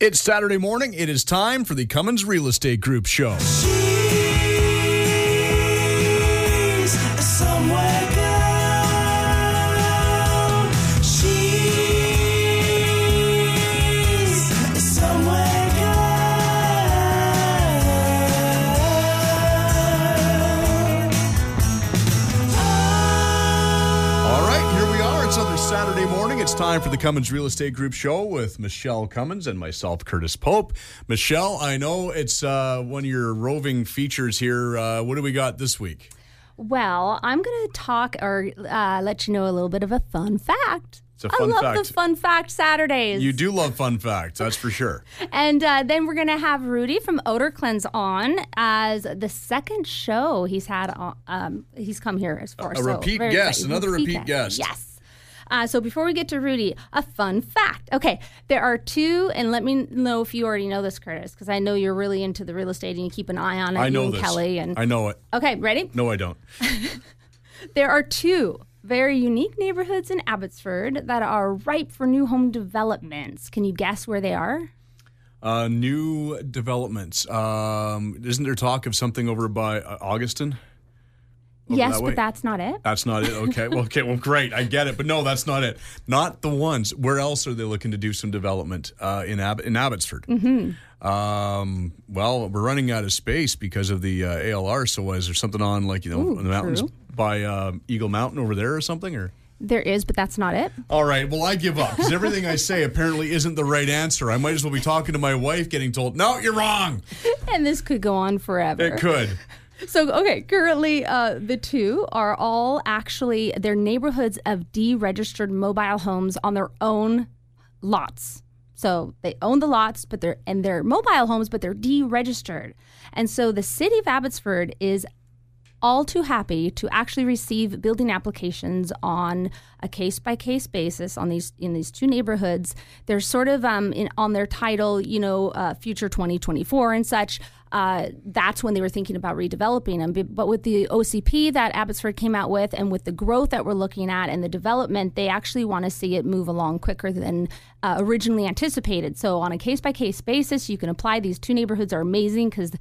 It's Saturday morning. It is time for the Cummins Real Estate Group show. Saturday morning. It's time for the Cummins Real Estate Group show with Michele Cummins and myself, Curtis Pope. Michele, I know it's uh, one of your roving features here. Uh, what do we got this week? Well, I'm going to talk or uh, let you know a little bit of a fun fact. It's a fun I love fact. the fun fact Saturdays. You do love fun facts, that's for sure. And uh, then we're going to have Rudy from Odor Cleanse on as the second show he's had. On, um, he's come here as far as A so repeat guest, another repeat guest. Yes. Uh, so before we get to Rudy, a fun fact. Okay, there are two, and let me know if you already know this, Curtis, because I know you're really into the real estate and you keep an eye on it. I know and this. Kelly and I know it. okay, ready? No, I don't. There are two very unique neighborhoods in Abbotsford that are ripe for new home developments. Can you guess where they are? Uh, new developments. Um, isn't there talk of something over by uh, Auguston? Yes, but that's not it. That's not it. Okay. Well, okay. Well, great. I get it. But no, that's not it. Not the ones. Where else are they looking to do some development uh, in Ab- in Abbotsford? Mm-hmm. Um, well, we're running out of space because of the uh, ALR. So, is there something on like you know Ooh, in the mountains true. by um, Eagle Mountain over there or something? Or There is, but that's not it. all right. Well, I give up because everything I say apparently isn't the right answer. I might as well be talking to my wife, getting told, "No, you're wrong." And this could go on forever. It could. So, okay, currently uh, the two are all actually they're neighborhoods of deregistered mobile homes on their own lots. So they own the lots, but they're and they're mobile homes, but they're deregistered. And so the city of Abbotsford is all too happy to actually receive building applications on a case by case basis on these in these two neighborhoods. They're sort of um, in, on their title, you know, uh, future 2024 and such. Uh, that's when they were thinking about redeveloping them. But- with the OCP that Abbotsford came out with, and with the growth that we're looking at and the development, they actually want to see it move along quicker than uh, originally anticipated. So on a case by case basis, you can apply. These two neighborhoods are amazing because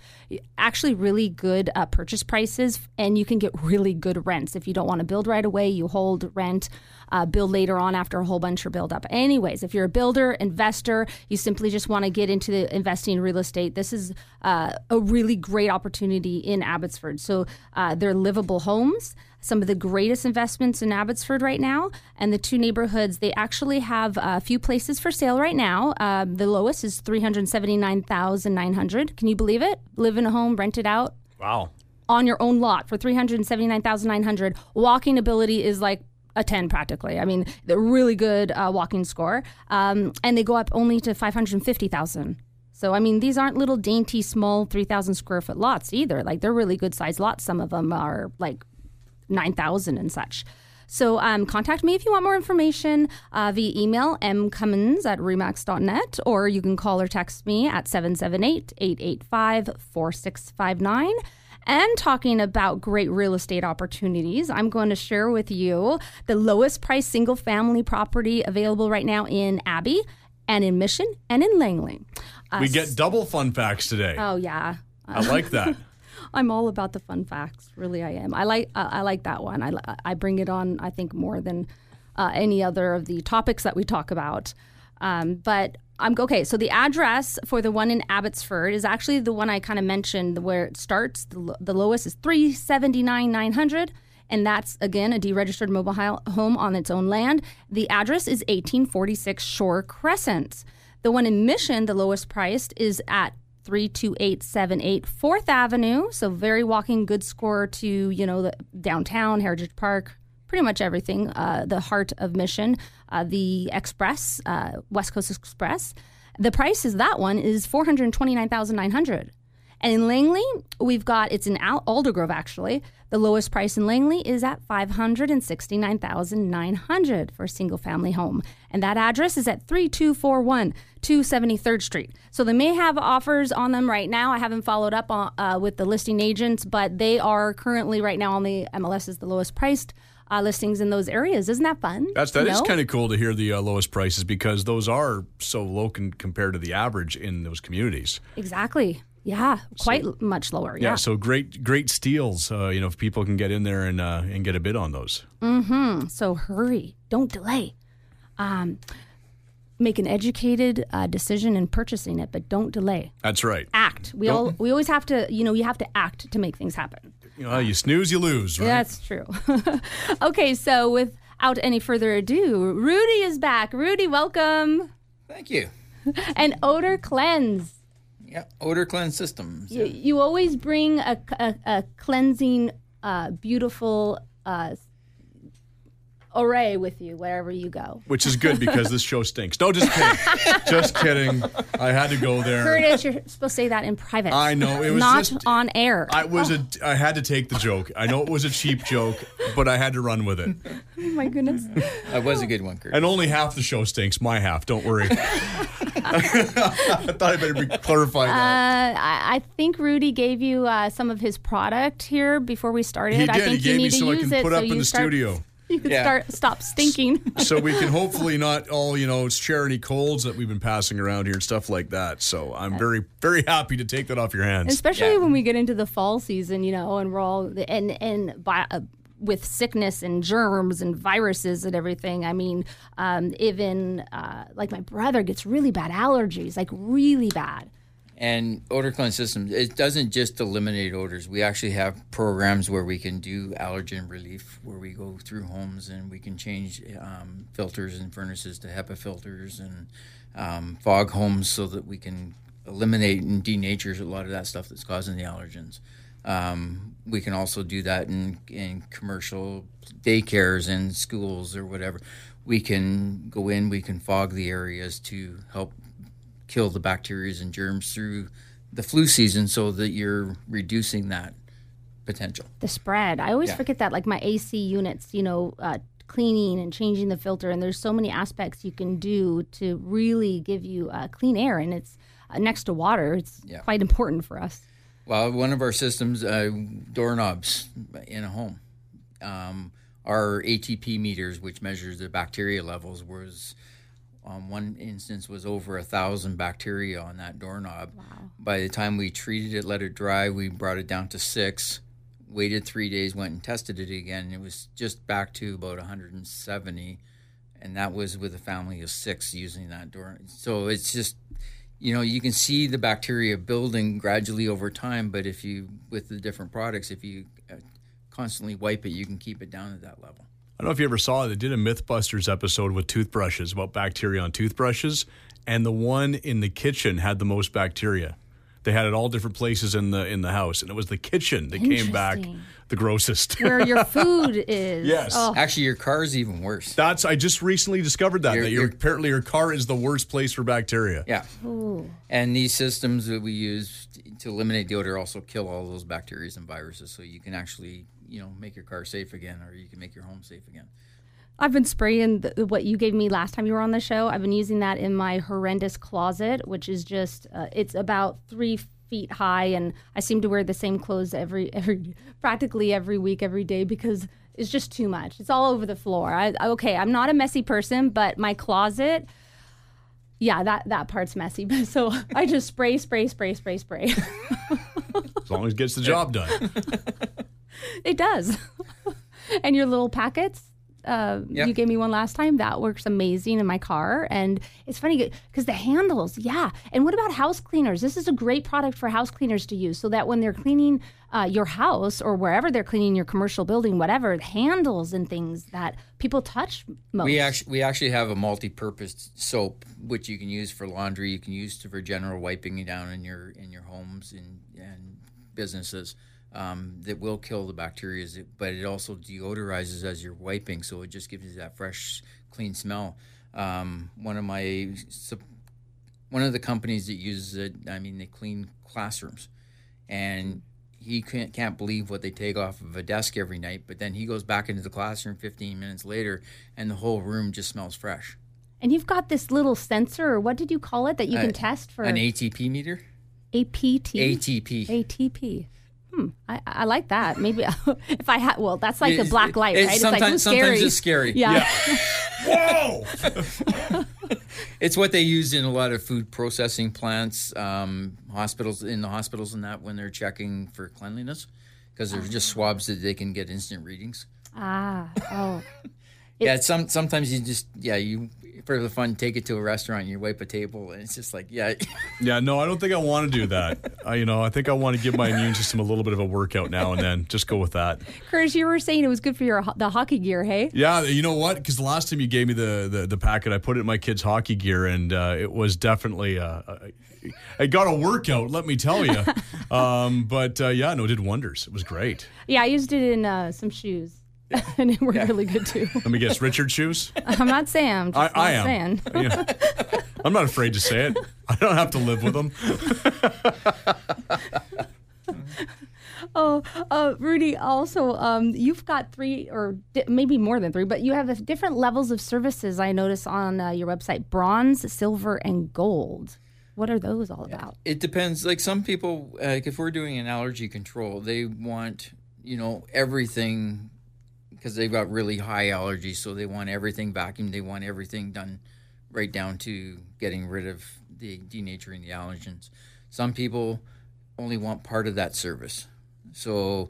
actually really good uh, purchase prices, and you can get really good rents if you don't want to build right away. You hold rent. Uh, build later on after a whole bunch are built up. Anyways, if you're a builder, investor, you simply just want to get into investing in real estate, this is uh, a really great opportunity in Abbotsford. So uh, they're livable homes some of the greatest investments in Abbotsford right now. And the two neighborhoods, they actually have a few places for sale right now. Um, the lowest is three hundred seventy nine thousand nine hundred. Can you believe it? Live in a home, rent it out Wow. on your own lot for three hundred seventy nine thousand nine hundred. Walking ability is like a 10 practically. I mean, they're really good uh, walking score. Um, and they go up only to 550,000. So, I mean, these aren't little dainty, small 3,000 square foot lots either. Like, they're really good sized lots. Some of them are like 9,000 and such. So um, contact me if you want more information uh, via email, mcummins at remax.net, or you can call or text me at 778-885-4659. And talking about great real estate opportunities, I'm going to share with you the lowest price single family property available right now in Abbey and in Mission and in Langley. Uh, We get double fun facts today. Oh, yeah. I like that. I'm all about the fun facts. Really, I am. I like uh, I like that one. I, I bring it on. I think more than uh, any other of the topics that we talk about. Um, but I'm okay. So the address for the one in Abbotsford is actually the one I kind of mentioned where it starts. The, the lowest is three seventy nine nine hundred. And that's again a deregistered mobile home on its own land. The address is 1846 Shore Crescent. The one in Mission, the lowest priced, is at 32878 4th Avenue. So very walking good score to, you know, the downtown, Heritage Park, pretty much everything. Uh, the heart of Mission, uh, the Express, uh, West Coast Express. The price is that one is 429,900. And in Langley, we've got it's in Al- Aldergrove actually. The lowest price in Langley is at 569,900 for a single family home. And that address is at 3241 273rd Street. So they may have offers on them right now. I haven't followed up on, uh, with the listing agents, but they are currently right now on the MLS is the lowest priced uh, listings in those areas. Isn't that fun? That's that is kind of cool to hear the uh, lowest prices because those are so low con- compared to the average in those communities. exactly. Yeah, quite l- much lower. Yeah, Yeah. so great great steals. Uh, you know, if people can get in there and uh, and get a bid on those. So hurry, don't delay. Um, make an educated uh, decision in purchasing it, but don't delay. That's right. Act. We all we always have to. You know, you have to act to make things happen. You know, you snooze, you lose. Right? That's true. okay, so without any further ado, Rudy is back. Rudy, welcome. Thank you. And odor cleanse. Yeah, odor cleanse systems. You, you always bring a, a, a cleansing, uh, beautiful uh, array with you wherever you go. Which is good because this show stinks. No, just kidding. just kidding. I had to go there. Curtis, you're supposed to say that in private. I know, it was not just- on air. I was a. I had to take the joke. I know it was a cheap joke, but I had to run with it. oh my goodness. That was a good one, Kurt. And only half the show stinks. My half. Don't worry. I thought I better be- clarify that. Uh, I, I think Rudy gave you uh, some of his product here before we started. he I think He you gave me need to so I use can it put so up in the start, studio. You can Yeah. start stop stinking. so we can hopefully not all you know share any colds that we've been passing around here and stuff like that. So I'm very very happy to take that off your hands. especially Yeah. when we get into the fall season, you know, and we're all and and by, uh, with sickness and germs and viruses and everything. I mean, um, even uh, like my brother gets really bad allergies, like really bad. And odor cleanse systems, it doesn't just eliminate odors. We actually have programs where we can do allergen relief, where we go through homes and we can change um, filters and furnaces to HEPA filters and um, fog homes so that we can eliminate and denature a lot of that stuff that's causing the allergens. Um, we can also do that in, in commercial daycares and schools or whatever. We can go in, we can fog the areas to help kill the bacteria and germs through the flu season so that you're reducing that potential. The spread. I always Yeah. forget that, like my AC units, you know. Uh, cleaning and changing the filter and there's so many aspects you can do to really give you uh, clean air and it's uh, next to water it's Yeah. quite important for us Well, one of our systems, uh, doorknobs in a home, um, our ATP meters, which measures the bacteria levels, was on one instance was over a thousand bacteria on that doorknob. Wow. By the time we treated it, let it dry, we brought it down to six. Waited three days, went and tested it again. It was just back to about 170, and that was with a family of six using that door. So it's just you know you can see the bacteria building gradually over time but if you with the different products if you uh, constantly wipe it you can keep it down at that level I don't know if you ever saw it. They did a MythBusters episode with toothbrushes about bacteria on toothbrushes, and the one in the kitchen had the most bacteria. They had it all different places in the in the house, and it was the kitchen that came back the grossest. where your food is Yes. oh, actually your car is even worse That's I just recently discovered that Your- that your, your- apparently your car is the worst place for bacteria. yeah ooh. and these systems that we use to eliminate the odor also kill all those bacteria and viruses so you can actually you know make your car safe again or you can make your home safe again I've been spraying the, what you gave me last time you were on the show. I've been using that in my horrendous closet, which is just uh, it's about three feet high, and I seem to wear the same clothes every every practically every week, every day because it's just too much. It's all over the floor. I, okay, I'm not a messy person, but my closet. Yeah, that, that part's messy. So I just spray, spray, spray, spray, spray. As long as it gets the job done. It does. and your little packets, uh, Yep. you gave me one last time. That works amazing in my car. And it's funny because the handles, yeah. And what about house cleaners? This is a great product for house cleaners to use so that when they're cleaning uh, your house or wherever they're cleaning your commercial building, whatever, handles and things that people touch most. We actually we actually have a multi-purpose soap which you can use for laundry. You can use for general wiping down in your in your homes and and businesses. Um, that will kill the bacteria, but it also deodorizes as you're wiping, so it just gives you that fresh, clean smell. Um, one of my one of the companies that uses it, I mean, they clean classrooms, and he can't, can't believe what they take off of a desk every night. But then he goes back into the classroom 15 minutes later, and the whole room just smells fresh. and you've got this little sensor, or what did you call it, that you can Uh, test for An ATP meter, APT? ATP. ATP. I, I like that. Maybe if I had, well, that's like a It's- black light, it's right? It's sometimes- like ooh, sometimes it's scary. Yeah. Whoa! It's what they use in a lot of food processing plants, um, hospitals, in the hospitals and that when they're checking for cleanliness, because they're just swabs that they can get instant readings. Ah. Oh. Yeah, some sometimes you just yeah you for the fun take it to a restaurant, and you wipe a table, and it's just like yeah, Yeah, no, I don't think I want to do that. I, you know, I think I want to give my immune system a little bit of a workout now and then. Just go with that. Curtis, you were saying it was good for your the hockey gear, hey? Yeah, you know what? Because the last time you gave me the, the, the packet, I put it in my kids' hockey gear, and uh, it was definitely uh, I got a workout. Let me tell you. um, but uh, yeah, no, it did wonders. It was great. Yeah, I used it in uh, some shoes. and it worked really good too. Let me guess, Richard shoes. I'm not saying. I'm I, just I not am. saying. Yeah. I'm not afraid to say it. I don't have to live with them. Oh, uh, Rudy. Also, um, you've got three, or di- maybe more than three, but you have different levels of services. I notice on uh, your website: bronze, silver, and gold. What are those all about? it depends. Like some people, like if we're doing an allergy control, they want you know everything because they've got really high allergies, so they want everything vacuumed. They want everything done right down to getting rid of the denaturing the allergens. Some people only want part of that service, so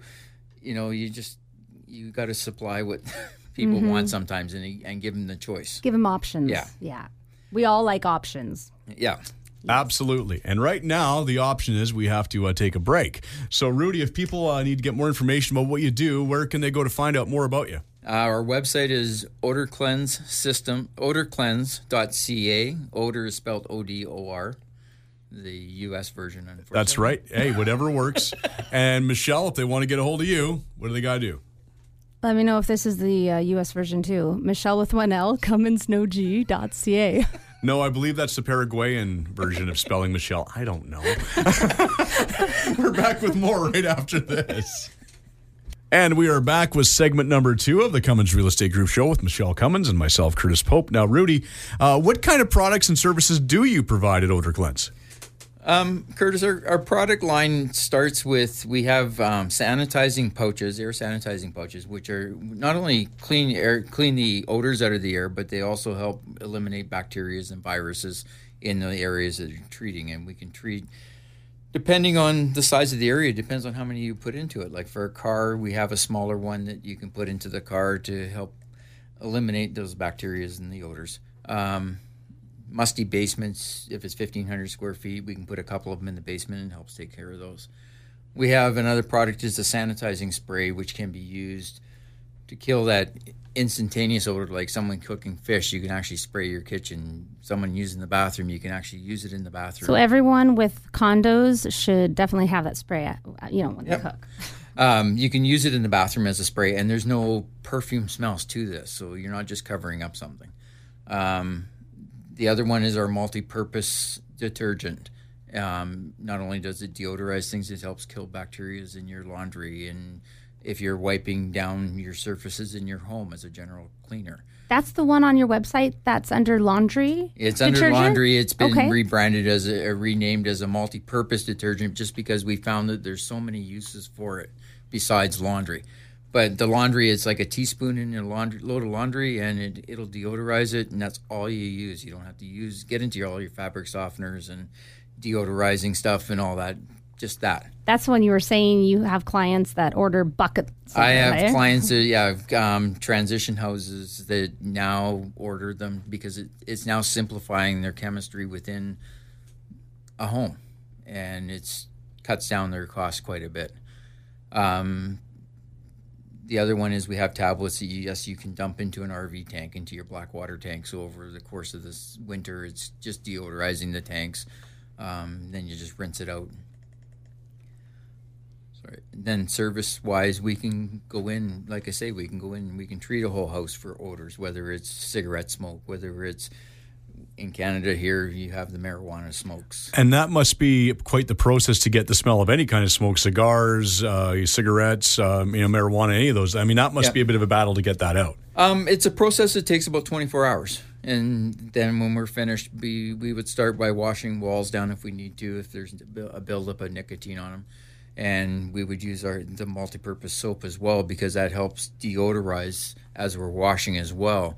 you know you just you got to supply what people want mm-hmm. sometimes and and give them the choice. Give them options. Yeah. yeah. We all like options. Yeah. Absolutely. And right now, the option is we have to uh, take a break. So, Rudy, if people uh, need to get more information about what you do, where can they go to find out more about you? Uh, our website is odor cleanse system odorcleanse.ca. Odor is spelled O D O R, the U.S. version. That's right. Hey, whatever works. and Michele, if they want to get a hold of you, what do they got to do? Let me know if this is the uh, U.S. version too. Michele with one L, CumminsNoG.ca. No, I believe that's the Paraguayan version of spelling Michele. I don't know. We're back with more right after this. And we are back with segment number two of the Cummins Real Estate Group Show with Michele Cummins and myself, Curtis Pope. Now, Rudy, uh, what kind of products and services do you provide at Odor Cleanse? Curtis, our, our product line starts with we have um, sanitizing pouches, air sanitizing pouches, which are not only clean air, clean the odors out of the air, but they also help eliminate bacteria and viruses in the areas that you're treating. And we can treat, depending on the size of the area, depends on how many you put into it. Like for a car, we have a smaller one that you can put into the car to help eliminate those bacteria and the odors. Um, musty basements, if it's 1,500 square feet, we can put a couple of them in the basement and helps take care of those. We have another product is a sanitizing spray, which can be used to kill that instantaneous odor, like someone cooking fish. You can actually spray your kitchen. Someone using the bathroom, you can actually use it in the bathroom. So everyone with condos should definitely have that spray. uh, You know when Yep. they cook. Um, you can use it in the bathroom as a spray, and there's no perfume smells to this, so you're not just covering up something. Um, the other one is our multi-purpose detergent. Um, not only does it deodorize things, it helps kill bacteria in your laundry, and if you're wiping down your surfaces in your home as a general cleaner. That's the one on your website. That's under laundry. It's under laundry. It's been Okay. rebranded as a, renamed as a multi-purpose detergent, just because we found that there's so many uses for it besides laundry. But the laundry, is like a teaspoon in a laundry load of laundry, and it, it'll deodorize it, and that's all you use. You don't have to use get into your, all your fabric softeners and deodorizing stuff and all that. Just that. That's when you were saying you have clients that order buckets. I have right? clients that yeah, um, transition houses that now order them because it, it's now simplifying their chemistry within a home, and it's cuts down their cost quite a bit. Um, the other one is we have tablets that you, yes you can dump into an RV tank into your black water tank. So over the course of this winter, it's just deodorizing the tanks. Um, then you just rinse it out Sorry. Then service wise, we can go in, like I say, we can go in and we can treat a whole house for odors, whether it's cigarette smoke, whether it's in Canada here, you have the marijuana smokes. And that must be quite the process to get the smell of any kind of smoke, cigars, uh, cigarettes, um, you know, marijuana, any of those. I mean, that must be a bit of a battle to get that out. Um, it's a process that takes about 24 hours. And then when we're finished, we, we would start by washing walls down if we need to, if there's a buildup of nicotine on them. and we would use our the multi-purpose soap as well because that helps deodorize as we're washing as well.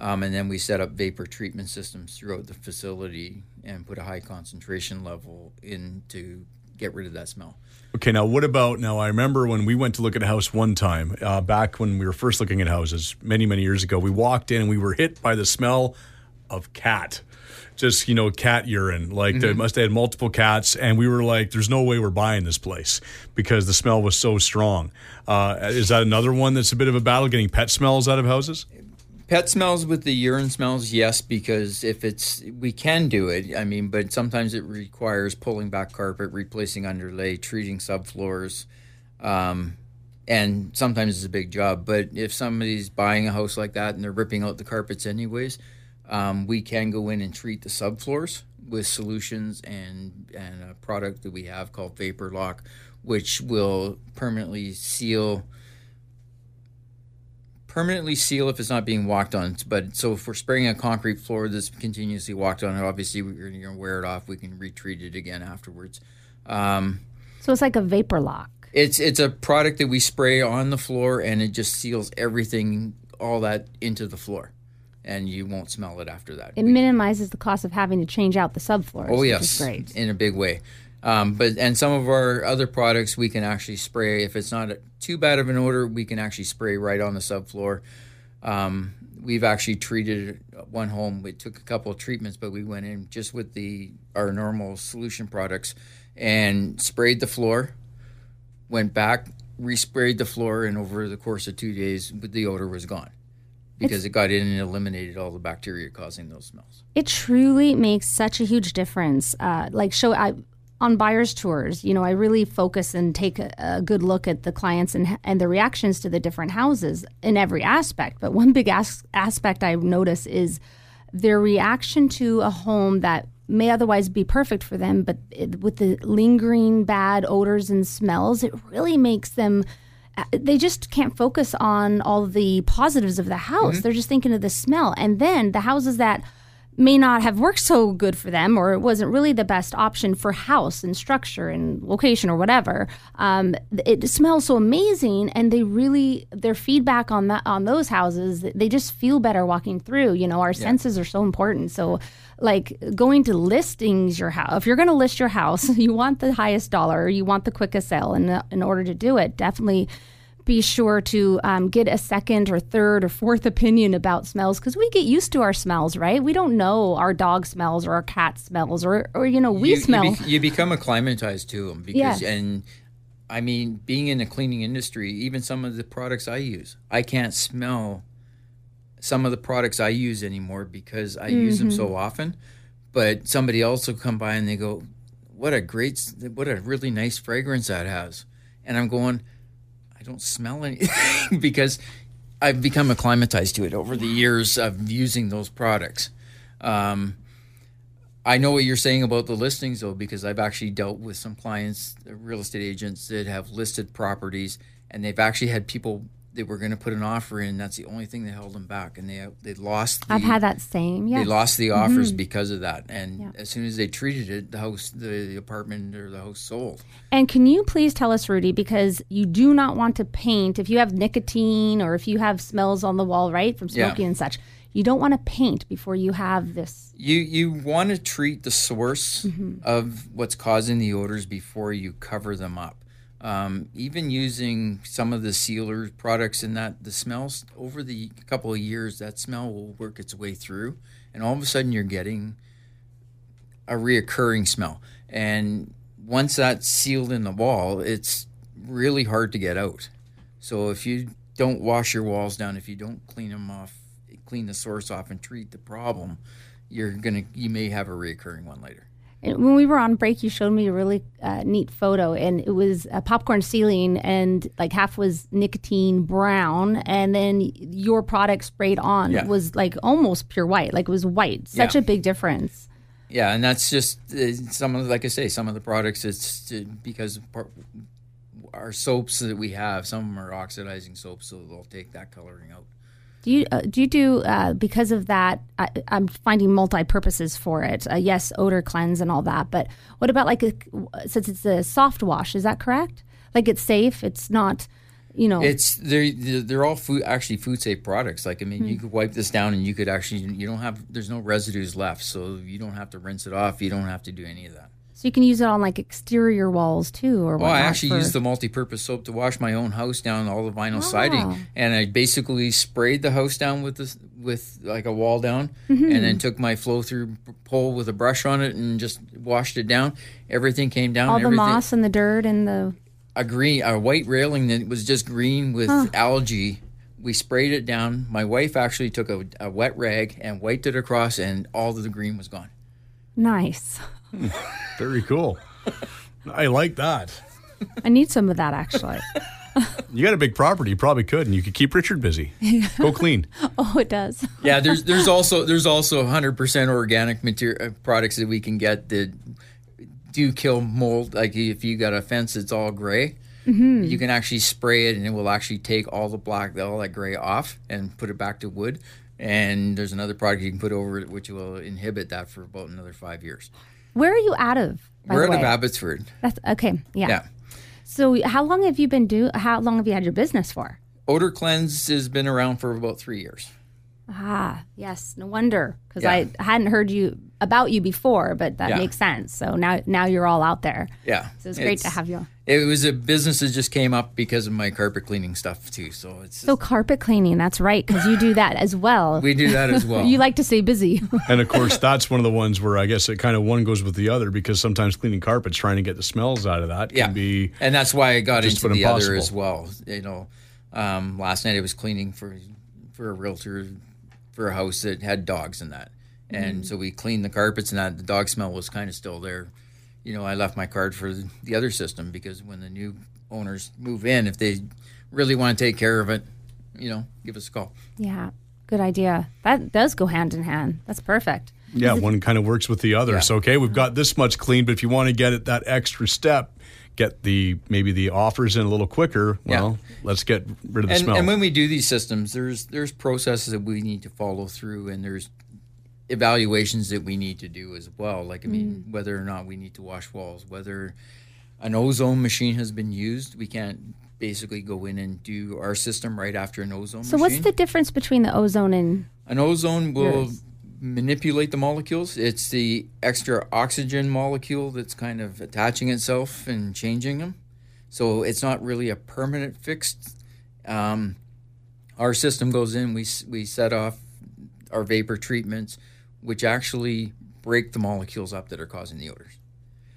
Um, and then we set up vapor treatment systems throughout the facility and put a high concentration level in to get rid of that smell. Okay, now what about now? I remember when we went to look at a house one time uh, back when we were first looking at houses many, many years ago. We walked in and we were hit by the smell of cat. Just you know, cat urine. Like they must have had multiple cats, and we were like, "There's no way we're buying this place because the smell was so strong." Uh, is that another one that's a bit of a battle getting pet smells out of houses? Pet smells with the urine smells, yes, because if it's we can do it. I mean, but sometimes it requires pulling back carpet, replacing underlay, treating subfloors, um, and sometimes it's a big job. But if somebody's buying a house like that and they're ripping out the carpets anyways, um, we can go in and treat the subfloors with solutions and and a product that we have called Vapor Lock, which will permanently seal permanently seal if it's not being walked on. But so if we're spraying a concrete floor that's continuously walked on, obviously we're going to wear it off. We can retreat it again afterwards. Um, So it's like a vapor lock. it's it's a product that we spray on the floor and it just seals everything, all that into the floor, and you won't smell it after that. It minimizes the cost of having to change out the subfloors. Oh which yes, is great. in a big way. Um, but and some of our other products we can actually spray if it's not too bad of an odor. We can actually spray right on the subfloor. Um, we've actually treated one home. We took a couple of treatments, but we went in just with the our normal solution products and sprayed the floor. Went back, resprayed the floor, and over the course of two days, the odor was gone because it got in and eliminated all the bacteria causing those smells. It truly makes such a huge difference. Uh, like show I on buyers tours, you know, I really focus and take a, a good look at the clients and and the reactions to the different houses in every aspect. But one big as- aspect I notice is their reaction to a home that may otherwise be perfect for them, but it, with the lingering bad odors and smells, it really makes them uh, they just can't focus on all the positives of the house. They're just thinking of the smell. And then the houses that may not have worked so good for them or it wasn't really the best option for house and structure and location or whatever um, it smells so amazing and they really their feedback on that on those houses they just feel better walking through you know our senses are so important. So like going to listings your house if you're going to list your house you want the highest dollar you want the quickest sale and in order to do it definitely be sure to um, get a second or third or fourth opinion about smells because we get used to our smells, right? We don't know our dog smells or our cat smells or, or you know, we you, smell. You, bec- you become acclimatized to them because, Yes. and I mean, being in the cleaning industry, even some of the products I use, I can't smell some of the products I use anymore because I use them Mm-hmm. so often. But somebody else will come by and they go, "What a great, what a really nice fragrance that has," and I'm going, don't smell anything because I've become acclimatized to it over the years of using those products. Um, I know what you're saying about the listings though, because I've actually dealt with some clients, real estate agents that have listed properties, and they've actually had people that were going to put an offer in. That's the only thing that held them back, and they they lost. The, I've had that same. Yeah. They lost the offers mm-hmm. because of that, and as soon as they treated it, the house, the apartment or the house sold. And can you please tell us, Rudy, because you do not want to paint if you have nicotine or if you have smells on the wall, right, from Yeah. smoking and such. You don't want to paint before you have this. You you want to treat the source mm-hmm. of what's causing the odors before you cover them up. Um, even using some of the sealer products in that the smells over the couple of years that smell will work its way through, and all of a sudden you're getting a reoccurring smell. And once that's sealed in the wall, it's really hard to get out. So if you don't wash your walls down, if you don't clean them off, clean the source off, and treat the problem, you're gonna you may have a reoccurring one later. And when we were on break, you showed me a really uh, neat photo, and it was a popcorn ceiling, and like half was nicotine brown, and then your product sprayed on Yeah. was like almost pure white, like it was white. Such Yeah. a big difference. Yeah, and that's just uh, some of like I say, some of the products. It's uh, because par- our soaps that we have, some of them are oxidizing soaps, so they'll take that coloring out. Do you uh, do you do uh, because of that? I, I'm finding multi purposes for it. Uh, yes, odor cleanse and all that, but what about like a, since it's a soft wash? Is that correct? Like it's safe. It's not, you know. It's they're they're all food actually food safe products. Like I mean, you could wipe this down and you could actually you don't have there's no residues left, so you don't have to rinse it off. You don't have to do any of that. So you can use it on like exterior walls too, or Well, I actually for- used the multi-purpose soap to wash my own house down, all the vinyl Oh. siding, and I basically sprayed the house down with this with like a wall down, Mm-hmm. and then took my flow-through pole with a brush on it and just washed it down. Everything came down. all the everything, moss and the dirt and the. a green, a white railing that was just green with algae. We sprayed it down. My wife actually took a, a wet rag and wiped it across, and all of the green was gone. Nice. Very cool. I like that. I need some of that actually. You got a big property. You probably could, and you could keep Richard busy. Go clean. oh, it does. Yeah, there's there's also there's also 100% organic material uh, products that we can get that do kill mold. Like if you got a fence that's all gray, mm-hmm. you can actually spray it and it will actually take all the black, all that gray off and put it back to wood. And there's another product you can put over it which will inhibit that for about another five years. Where are you out of? We're out of? Abbotsford. That's okay. Yeah. Yeah. So how long have you been do? How long have you had your business for? Odor Cleanse has been around for about three years. Ah, yes. No wonder, because Yeah. I hadn't heard you about you before, but that Yeah. makes sense. So now, now you're all out there. Yeah. So it's great to have you. It was a business that just came up because of my carpet cleaning stuff too. So it's So carpet cleaning, that's right, because you do that as well. we do that as well. you like to stay busy. And of course, that's one of the ones where I guess it kind of one goes with the other because sometimes cleaning carpets, trying to get the smells out of that, can yeah, be. and that's why I got just into about the other as well. You know, um, last night I was cleaning for for a realtor for a house that had dogs in that, and so we cleaned the carpets and that the dog smell was kind of still there. You know, I left my card for the other system because when the new owners move in, if they really want to take care of it, you know, give us a call. yeah, good idea. That does go hand in hand. That's perfect. Yeah, one kind of works with the other. Yeah. So okay, we've got this much clean, but if you want to get it that extra step, get the maybe the offers in a little quicker. Yeah. Well, let's get rid of the and, smell. and when we do these systems, there's there's processes that we need to follow through, and there's evaluations that we need to do as well. Like I mean, whether or not we need to wash walls, whether an ozone machine has been used, we can't basically go in and do our system right after an ozone So machine. what's the difference between the ozone and An ozone will Yours. manipulate the molecules. It's the extra oxygen molecule that's kind of attaching itself and changing them. So it's not really a permanent fixed. Um, our system goes in. We we set off our vapor treatments, which actually break the molecules up that are causing the odors.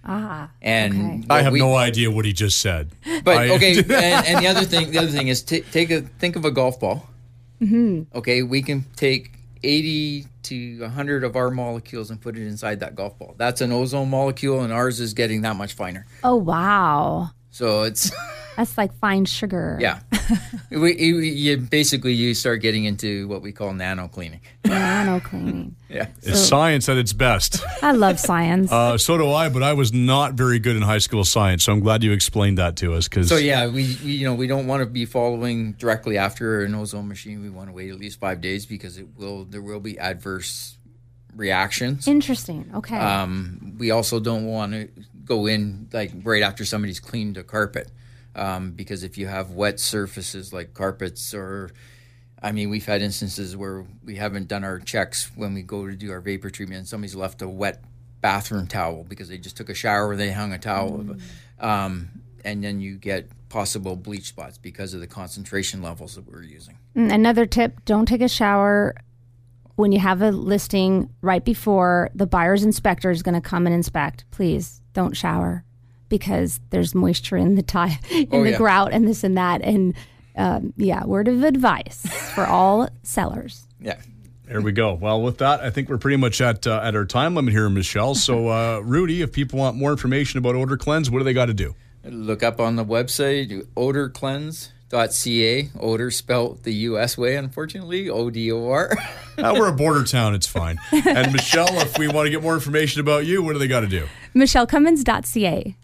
ah? And Okay. I have we- no idea what he just said. but I- okay, and, and the other thing, the other thing is t- take a think of a golf ball. Mm-hmm. Okay, we can take eighty to hundred of our molecules and put it inside that golf ball. That's an ozone molecule, and ours is getting that much finer. Oh wow, So it's that's like fine sugar. yeah, we, you, you basically you start getting into what we call nano cleaning. nano cleaning. Yeah, It's science at its best. I love science. Uh, so do I, but I was not very good in high school science. So I'm glad you explained that to us. Because So yeah, we, we you know we don't want to be following directly after an ozone machine. We want to wait at least five days because it will there will be adverse reactions. Interesting. Okay. Um, we also don't want to go in like right after somebody's cleaned a carpet um, because if you have wet surfaces like carpets or I mean we've had instances where we haven't done our checks when we go to do our vapor treatment and somebody's left a wet bathroom towel because they just took a shower where they hung a towel um, and then you get possible bleach spots because of the concentration levels that we're using Mm, Another tip: don't take a shower when you have a listing right before the buyer's inspector is going to come and inspect. Please don't shower because there's moisture in the tile, in Oh, the yeah. grout, and this and that. And um, yeah, word of advice for all sellers. yeah There we go. Well, with that, I think we're pretty much at uh, at our time limit here, Michele. So, uh, Rudy, if people want more information about Odor Cleanse, what do they got to do? Look up on the website odorcleanse.ca. Odor spelt the U.S. way, unfortunately, O D O R. Uh, we're a border town; it's fine. And Michele, if we want to get more information about you, what do they got to do? MicheleCummins.ca.